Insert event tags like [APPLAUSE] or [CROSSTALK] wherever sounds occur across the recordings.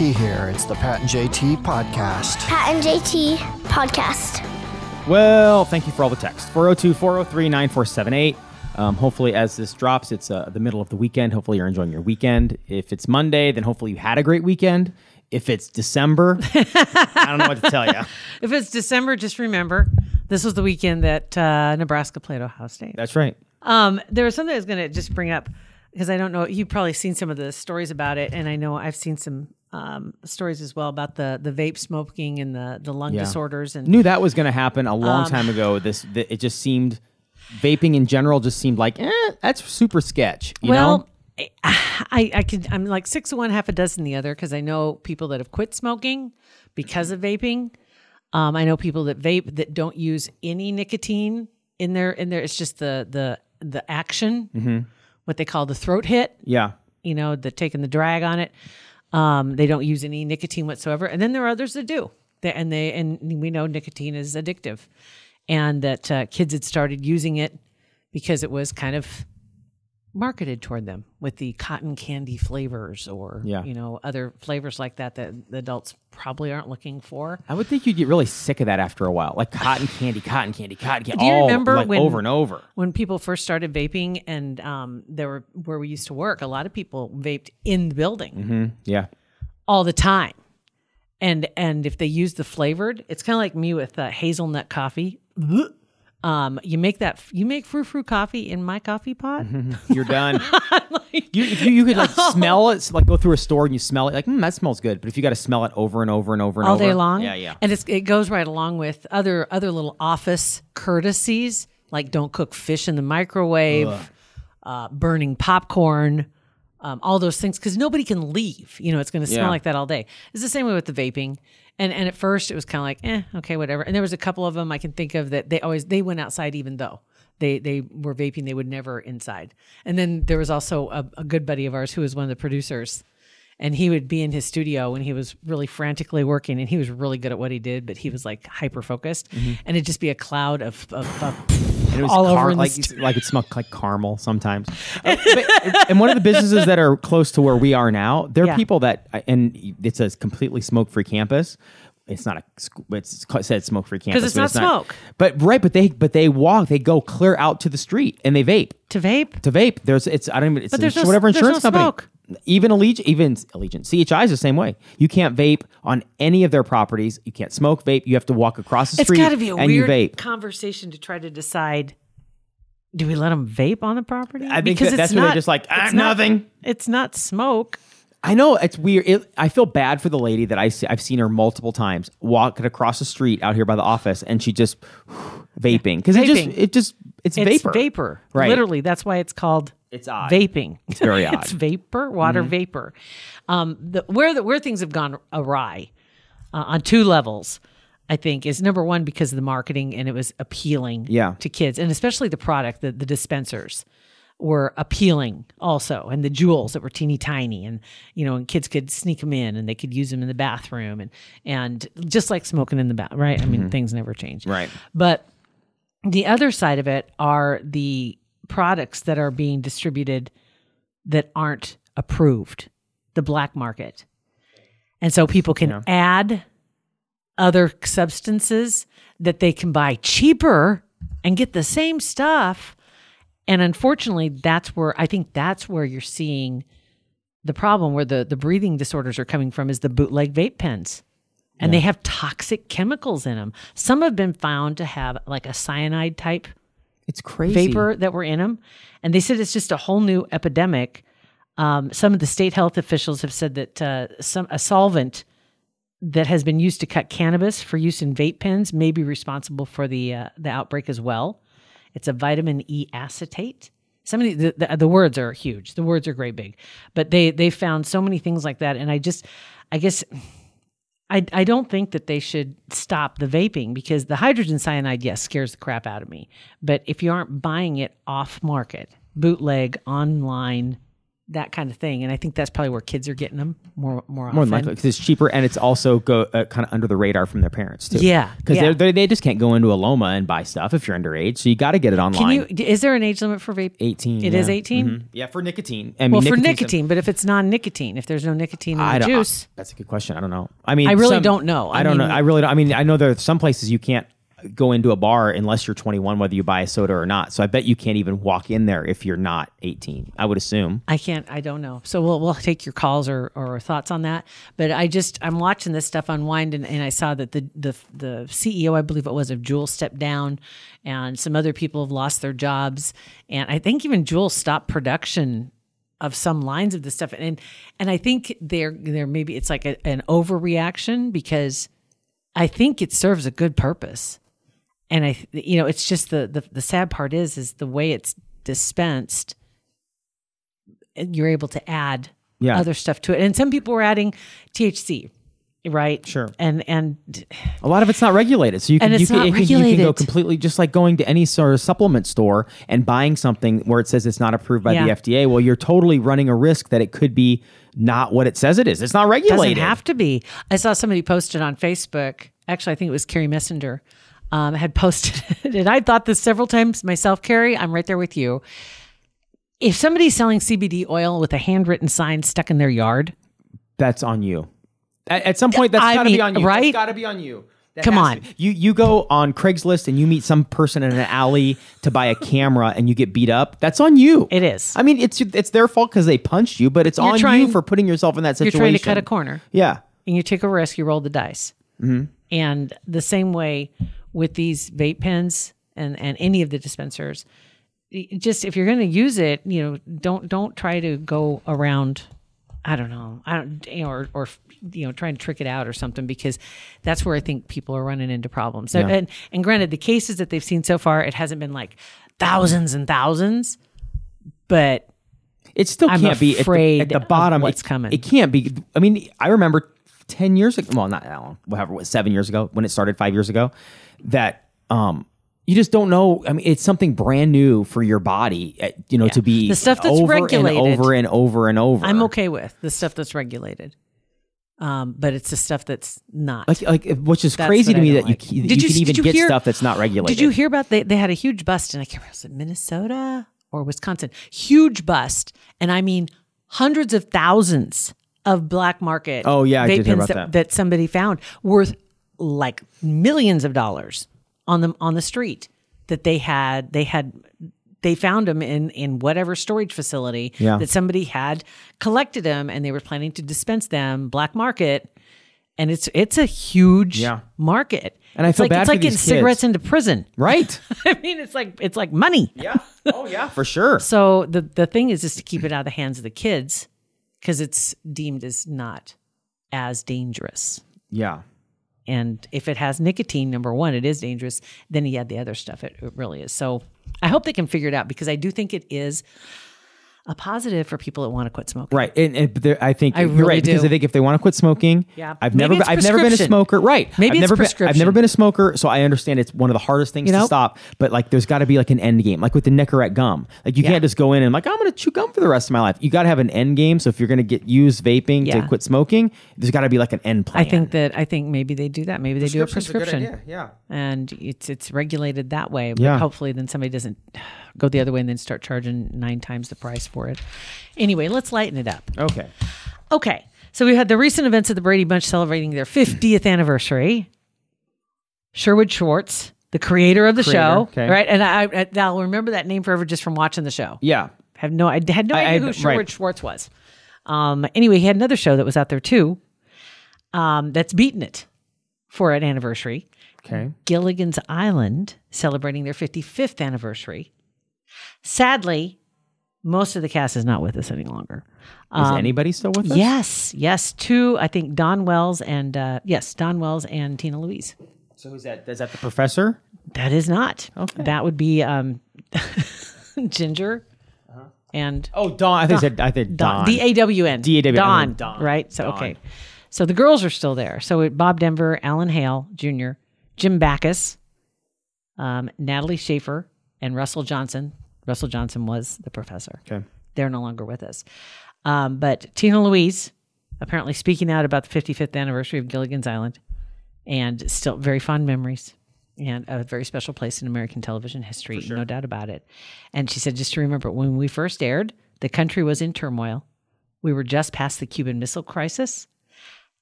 Becky here. It's the Pat and JT podcast. Pat and JT podcast. Well, thank you for all the text. 402 403 9478. Um, hopefully, as this drops, it's uh, the middle of the weekend. Hopefully, you're enjoying your weekend. If it's Monday, then hopefully you had a great weekend. If it's December, [LAUGHS] I don't know what to tell you. [LAUGHS] If it's December, just remember this was the weekend that uh, Nebraska played Ohio State. That's right. Um, there was something I was going to just bring up because I don't know. You've probably seen some of the stories about it, and I know I've seen some um, stories as well about the the vape smoking and the the lung Yeah. disorders and Knew that was going to happen a Um, long time ago. This th- it just seemed vaping in general just seemed like eh, that's super sketch. You well. know? I, I could I'm like six of one, half a dozen the other because I know people that have quit smoking because of vaping. Um, I know people that vape that don't use any nicotine in their in there. It's just the the the action, Mm-hmm. what they call the throat hit. Yeah. You know, the taking the drag on it. Um, they don't use any nicotine whatsoever, and then there are others that do. And they and we know nicotine is addictive, and that uh, kids had started using it because it was kind of marketed toward them with the cotton candy flavors or Yeah. you know other flavors like that that the adults probably aren't looking for. I would think you'd get really sick of that after a while, like cotton [LAUGHS] candy, cotton candy, cotton candy. Do you all, remember like, when- over and over? When people first started vaping and um, there were where we used to work, a lot of people vaped in the building. Yeah. all the time. And and if they use the flavored, it's kind of like me with uh, hazelnut coffee. [LAUGHS] Um, you make that you make frou frou coffee in my coffee pot. You're done. [LAUGHS] you, if you, you could like smell it, like go through a store and you smell it, like mm, that smells good. But if you got to smell it over and over and over and all over, day long. yeah, yeah, And it's, it goes right along with other other little office courtesies like don't cook fish in the microwave, uh, burning popcorn, um, all those things because nobody can leave. You know, it's going to smell Yeah. like that all day. It's the same way with the vaping. And and at first it was kind of like, eh, okay, whatever. And there was a couple of them I can think of that they always they went outside even though. They, they were vaping. They would never inside. And then there was also a, a good buddy of ours who was one of the producers and he would be in his studio when he was really frantically working and he was really good at what he did but he was like hyper focused and it'd just be a cloud of, of, of And it was all car- over like stu- like it smelled like caramel sometimes. [LAUGHS] Uh, but- and one of the businesses that are close to where we are now, there are Yeah. people that and it's a completely smoke free campus. It's not a. It's it said smoke free campus because it's not smoke. But right, but they but they walk. They go clear out to the street and they vape. to vape to vape. There's it's I don't even it's But there's ins- no- whatever there's no insurance company. smoke. Even Alegent, even Alegent, CHI is the same way. You can't vape on any of their properties. You can't smoke, vape. You have to walk across the it's street got to be a and you weird vape. conversation to try to decide do we let them vape on the property I think that- that's where they're just like, "Ah, it's not- nothing." it's not smoke I know it's weird. It, I feel bad for the lady that I see, I've seen her multiple times walking across the street out here by the office, and she just [SIGHS] vaping because it just it just it's, it's vapor. vapor Right. literally that's why it's called It's odd. vaping It's very [LAUGHS] odd. Mm-hmm. it's vapor water vapor um the where the where things have gone awry uh, on two levels i think is number one because of the marketing and it was appealing Yeah. to kids and especially the product the, the dispensers were appealing also and the Juuls that were teeny tiny and you know and kids could sneak them in and they could use them in the bathroom and and just like smoking in the bath right i mean things never change Mm-hmm. Right. but the other side of it are the products that are being distributed that aren't approved, the black market. And so people can add other substances that they can buy cheaper and get the same stuff. And unfortunately, that's where I think that's where you're seeing the problem where the, the breathing disorders are coming from is the bootleg vape pens. And they have toxic chemicals in them. Some have been found to have like a cyanide type It's crazy. vapor that were in them. And they said it's just a whole new epidemic. Um, some of the state health officials have said that uh, some a solvent that has been used to cut cannabis for use in vape pens may be responsible for the uh, the outbreak as well. It's a vitamin E acetate. Some of the, the, the words are huge. The words are great big, but they they found so many things like that. And I just, I guess, I I don't think that they should stop the vaping because the hydrogen cyanide, yes, scares the crap out of me. But if you aren't buying it off market, bootleg online that kind of thing. And I think that's probably where kids are getting them more more often. More than likely, because it's cheaper and it's also go uh, kind of under the radar from their parents too. Yeah, because yeah. they they just can't go into a Loma and buy stuff if you're underage. So you got to get it online. Can you? Is there an age limit for vape? Eighteen. It yeah. is 18? Mhm. Yeah, for nicotine. I mean, Well, for nicotine, but if it's non-nicotine, if there's no nicotine in I the don't, juice, that's a good question. I don't know. I mean, I really some- don't know. I, I don't know. I really don't. I mean, I know there are some places you can't go into a bar unless you're 21, whether you buy a soda or not. So I bet you can't even walk in there if you're not 18. I would assume. I can't. I don't know. So we'll we'll take your calls or, or thoughts on that. But I just I'm watching this stuff unwind, and, and I saw that the the the CEO, I believe it was, of Juul stepped down, and some other people have lost their jobs, and I think even Juul stopped production of some lines of this stuff, and and I think there there maybe it's like a, an overreaction because I think it serves a good purpose. And I, you know, it's just the, the the sad part is is the way it's dispensed. Eh, you're able to add Yeah. other stuff to it, and some people were adding THC, right? Sure. And and A lot of it's not regulated, so you can you can, you can, you can go completely just like going to any sort of supplement store and buying something where it says it's not approved by Yeah. the FDA. Well, you're totally running a risk that it could be not what it says it is. It's not regulated. doesn't have to be. I saw somebody posted on Facebook. Actually, I think it was Carrie Messenger. Um, had posted, [LAUGHS] it, and I thought this several times myself. Carrie, I'm right there with you. If somebody's selling CBD oil with a handwritten sign stuck in their yard, That's on you. At, at some point, that's got to be on you. right? That's got to be on you. That Come on. to. You you go on Craigslist and you meet some person in an alley to buy a camera and you get beat up. That's on you. It is. I mean, it's it's their fault because they punched you, but it's on trying- you for putting yourself in that situation. you're trying to cut a corner. Yeah. and you take a risk, you roll the dice. Mm-hmm. And the same way with these vape pens and, and any of the dispensers, just if you're going to use it, you know, don't don't try to go around. I don't know, I don't, you know, or, or you know, trying to trick it out or something because that's where I think people are running into problems. Yeah. And and granted, the cases that they've seen so far, it hasn't been like thousands and thousands, but It still I'm can't be at the, afraid at the of bottom. what's it, coming. It can't be. I mean, I remember ten years ago. Well, not that long. Whatever, what, seven years ago when it started, five years ago. That um, you just don't know. I mean, it's something brand new for your body. uh, You know, to be The stuff that's over regulated. and over and over and over. I'm okay with the stuff that's regulated. Um, but it's the stuff that's not. Like, like, which is That's crazy to me that like. you, Did you, you- can even you get hear- stuff that's not regulated. Did you hear about they they had a huge bust and I can't remember was it Minnesota or Wisconsin? Huge bust, and I mean hundreds of thousands of black market. Oh, yeah, I did hear about that. that somebody found worth like millions of dollars on the on the street that they had they had they found them in in whatever storage facility Yeah. that somebody had collected them and they were planning to dispense them black market and it's it's a huge Yeah. market And I it's feel like bad it's for like getting these cigarettes into prison Right. [LAUGHS] I mean, it's like it's like money. yeah. Oh yeah, for sure. So the the thing is just to keep it out of the hands of the kids because it's deemed as not as dangerous. Yeah. And if it has nicotine, number one, it is dangerous. Then you add the other stuff, it, it really is. So I hope they can figure it out because I do think it is a positive for people that want to quit smoking. Right, and, and there, I think I you're really right because. I think if they want to quit smoking, Yeah. I've Maybe never, been, I've never been a smoker. Right, Maybe I've it's never been, I've never been a smoker, so I understand it's one of the hardest things You know? to stop. But like, there's got to be like an end game, like with the Nicorette gum. Like you Yeah. can't just go in and like I'm going to chew gum for the rest of my life. You got to have an end game. So if you're going to get use vaping Yeah. to quit smoking, there's got to be like an end plan. I think that I think maybe they do that. Maybe they do a prescription. Yeah. and it's it's regulated that way. But Yeah. hopefully, then somebody doesn't go the other way and then start charging nine times the price for it. Anyway, let's lighten it up. Okay. Okay, so we had the recent events of the Brady Bunch celebrating their 50th anniversary. Sherwood Schwartz, the creator of the Creator, show, okay. right? And I, I I'll remember that name forever just from watching the show. Yeah. Have no, I had no I- idea I- who right. Sherwood Schwartz was. Um, anyway, he had another show that was out there too. Um, that's beaten it for an anniversary. Okay. Gilligan's Island celebrating their 55th anniversary. Sadly, most of the cast is not with us any longer. Is anybody still with us? Um, Yes, yes, two. I think Dawn Wells and uh, yes, Dawn Wells and Tina Louise. So who's that? Is that the professor? That is not. Okay. That would be um, [LAUGHS] Ginger and Oh, Don. I think I said I think Don. D A W N. D-A-W-N. Don. Dawn. Right. So Dawn. okay. So the girls are still there. So it, Bob Denver, Alan Hale Jr., Jim Backus, um, Natalie Schafer, and Russell Johnson. Russell Johnson was the professor. Okay. they're no longer with us. Um, but Tina Louise, apparently speaking out about the 55th anniversary of Gilligan's Island, and still very fond memories and a very special place in American television history, no doubt about it. And she said, just to remember, when we first aired, the country was in turmoil. We were just past the Cuban Missile Crisis.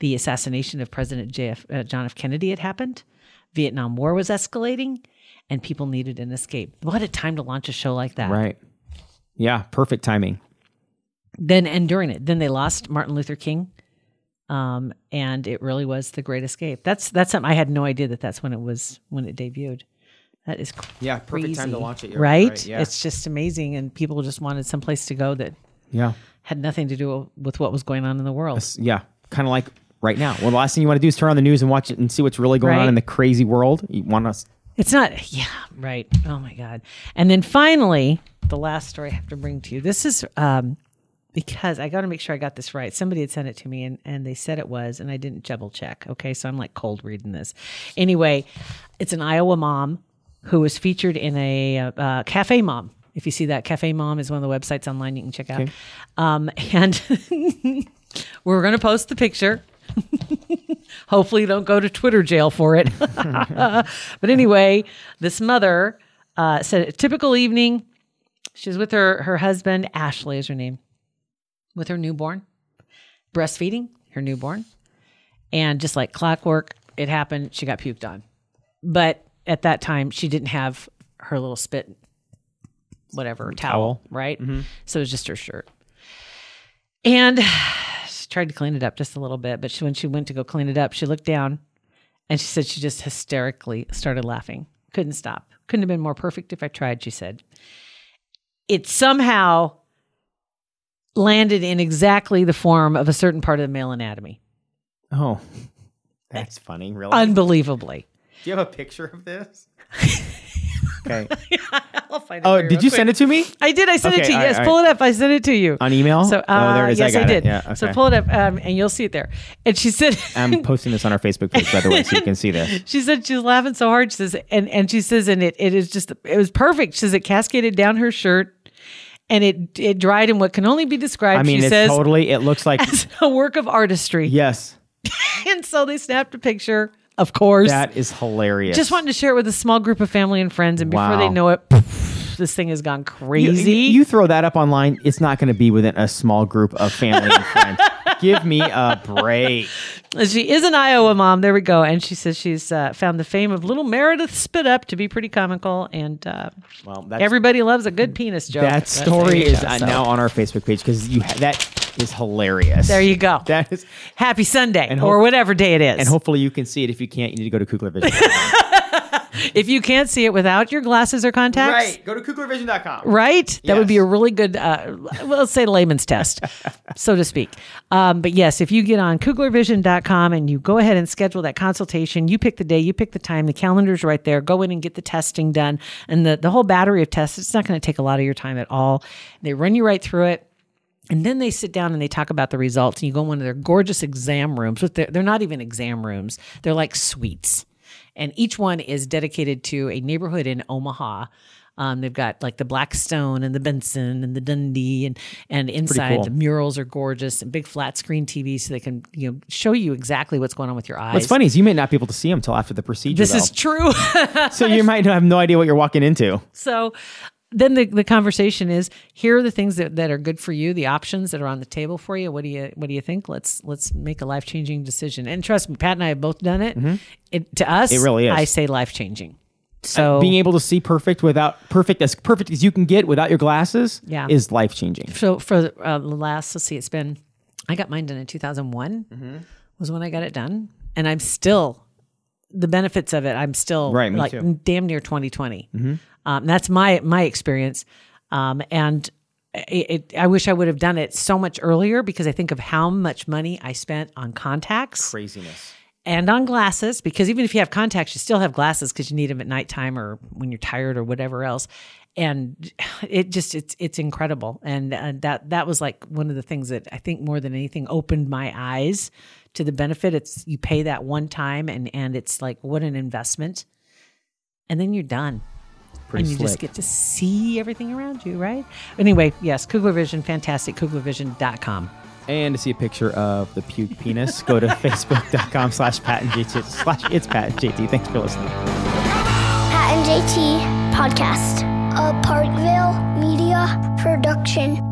The assassination of President uh, John F. Kennedy had happened. Vietnam War was escalating, and people needed an escape. What a time to launch a show like that. Right. Yeah, perfect timing. Then and during it, then they lost Martin Luther King, um, and it really was the Great Escape. That's that's something I had no idea that that's when it was when it debuted. That is Yeah, perfect time to crazy, launch it. You're right? right, yeah. It's just amazing, and people just wanted some place to go that Yeah. had nothing to do with what was going on in the world. S- Yeah. Kind of like right now. Well, the last thing you want to do is turn on the news and watch it and see what's really going on in the crazy world. You want us It's not, yeah, right. Oh my God. And then finally, the last story I have to bring to you. This is um, because I got to make sure I got this right. Somebody had sent it to me and, and they said it was, and I didn't double check. Okay. So I'm like cold reading this. Anyway, it's an Iowa mom who was featured in a uh, uh, Cafe Mom. If you see that, Cafe Mom is one of the websites online you can check out. Um, [LAUGHS] and [LAUGHS] we're going to post the picture. [LAUGHS] Hopefully, don't go to Twitter jail for it. [LAUGHS] but anyway, this mother uh, said a typical evening. She's with her her husband. Ashley is her name. With her newborn, breastfeeding her newborn, and just like clockwork, it happened. She got puked on, but at that time she didn't have her little spit, whatever towel, Towel. right? So it was just her shirt, and tried to clean it up just a little bit. But she, when she went to go clean it up, she looked down and she said she just hysterically started laughing. Couldn't stop. Couldn't have been more perfect if I tried, she said. It somehow landed in exactly the form of a certain part of the male anatomy. Oh. That's funny, really. Unbelievably. Do you have a picture of this? [LAUGHS] okay. [LAUGHS] I'll find it. Oh, did you send it to me? I did. I sent it to you. right, Yes, all pull it up. I sent it to you. On email? So, uh, oh, there it is. yes, I got did. Yeah. So pull it up, um, and you'll see it there. And she said, [LAUGHS] I'm posting this on our Facebook page, by the way, so you can see this. [LAUGHS] she said she's laughing so hard. She says, and and she says, and it it is just it was perfect. She says it cascaded down her shirt, and it it dried in what can only be described. I mean, she it's says totally, it looks like, as a work of artistry. yes, And so they snapped a picture, of course. that is hilarious. just wanting to share it with a small group of family and friends, and before they know it, this thing has gone crazy. You, throw that up online, it's not going to be within a small group of family and friends. [LAUGHS] Give me a break. She is an Iowa mom. There we go. And she says she's uh, found the fame of little Meredith Spit Up to be pretty comical, and uh, Well, everybody loves a good penis joke. that story is uh, So, now on our Facebook page because you ha- that is hilarious. There you go. That is, Happy Sunday or whatever day it is. and hopefully you can see it. If you can't, you need to go to Kugler Vision. [LAUGHS] if you can't see it without your glasses or contacts, right? Go to kuglervision.com. right? That would be a really good, uh, well, let's say layman's test, so to speak. Um, but yes, if you get on kuglervision.com and you go ahead and schedule that consultation, you pick the day, you pick the time, the calendar's right there. Go in and get the testing done. And the, the whole battery of tests, it's not going to take a lot of your time at all. They run you right through it. And then they sit down and they talk about the results. And you go in one of their gorgeous exam rooms. But they're, they're not even exam rooms, they're like suites. And each one is dedicated to a neighborhood in Omaha. Um, they've got like the Blackstone and the Benson and the Dundee, and and inside cool. the murals are gorgeous and big flat screen TVs, so they can you know show you exactly what's going on with your eyes. What's funny is you may not be able to see them until after the procedure. This though. is true. [LAUGHS] so you might have no idea what you're walking into. So then the, the conversation is here are the things that, that are good for you, the options that are on the table for you. What do you what do you think? Let's let's make a life changing decision. And trust me, Pat and I have both done it. It to us, Mm-hmm. It really is. I say life changing. So Being able to see perfect without perfect as perfect as you can get without your glasses Yeah. is life changing. so for uh, the last let's see, it's been I got mine done in two thousand one Mm-hmm. was when I got it done, and I'm still the benefits of it. I'm still Right, like too. damn near 2020. Um, that's my my experience, um, and it, it, I wish I would have done it so much earlier because I think of how much money I spent on contacts Craziness. and on glasses. Because even if you have contacts, you still have glasses because you need them at nighttime or when you're tired or whatever else. And it just it's it's incredible, and uh, that that was like one of the things that I think more than anything opened my eyes to the benefit. It's you pay that one time, and and it's like what an investment, and then you're done. pretty and you slick. just get to see everything around you, right? Anyway, yes, Kugler Vision, fantastic. KuglerVision.com. And to see a picture of the puke penis, go to [LAUGHS] facebook.com slash Pat and JT slash it's Pat and JT. Thanks for listening. Pat and JT Podcast. A Parkville Media Production.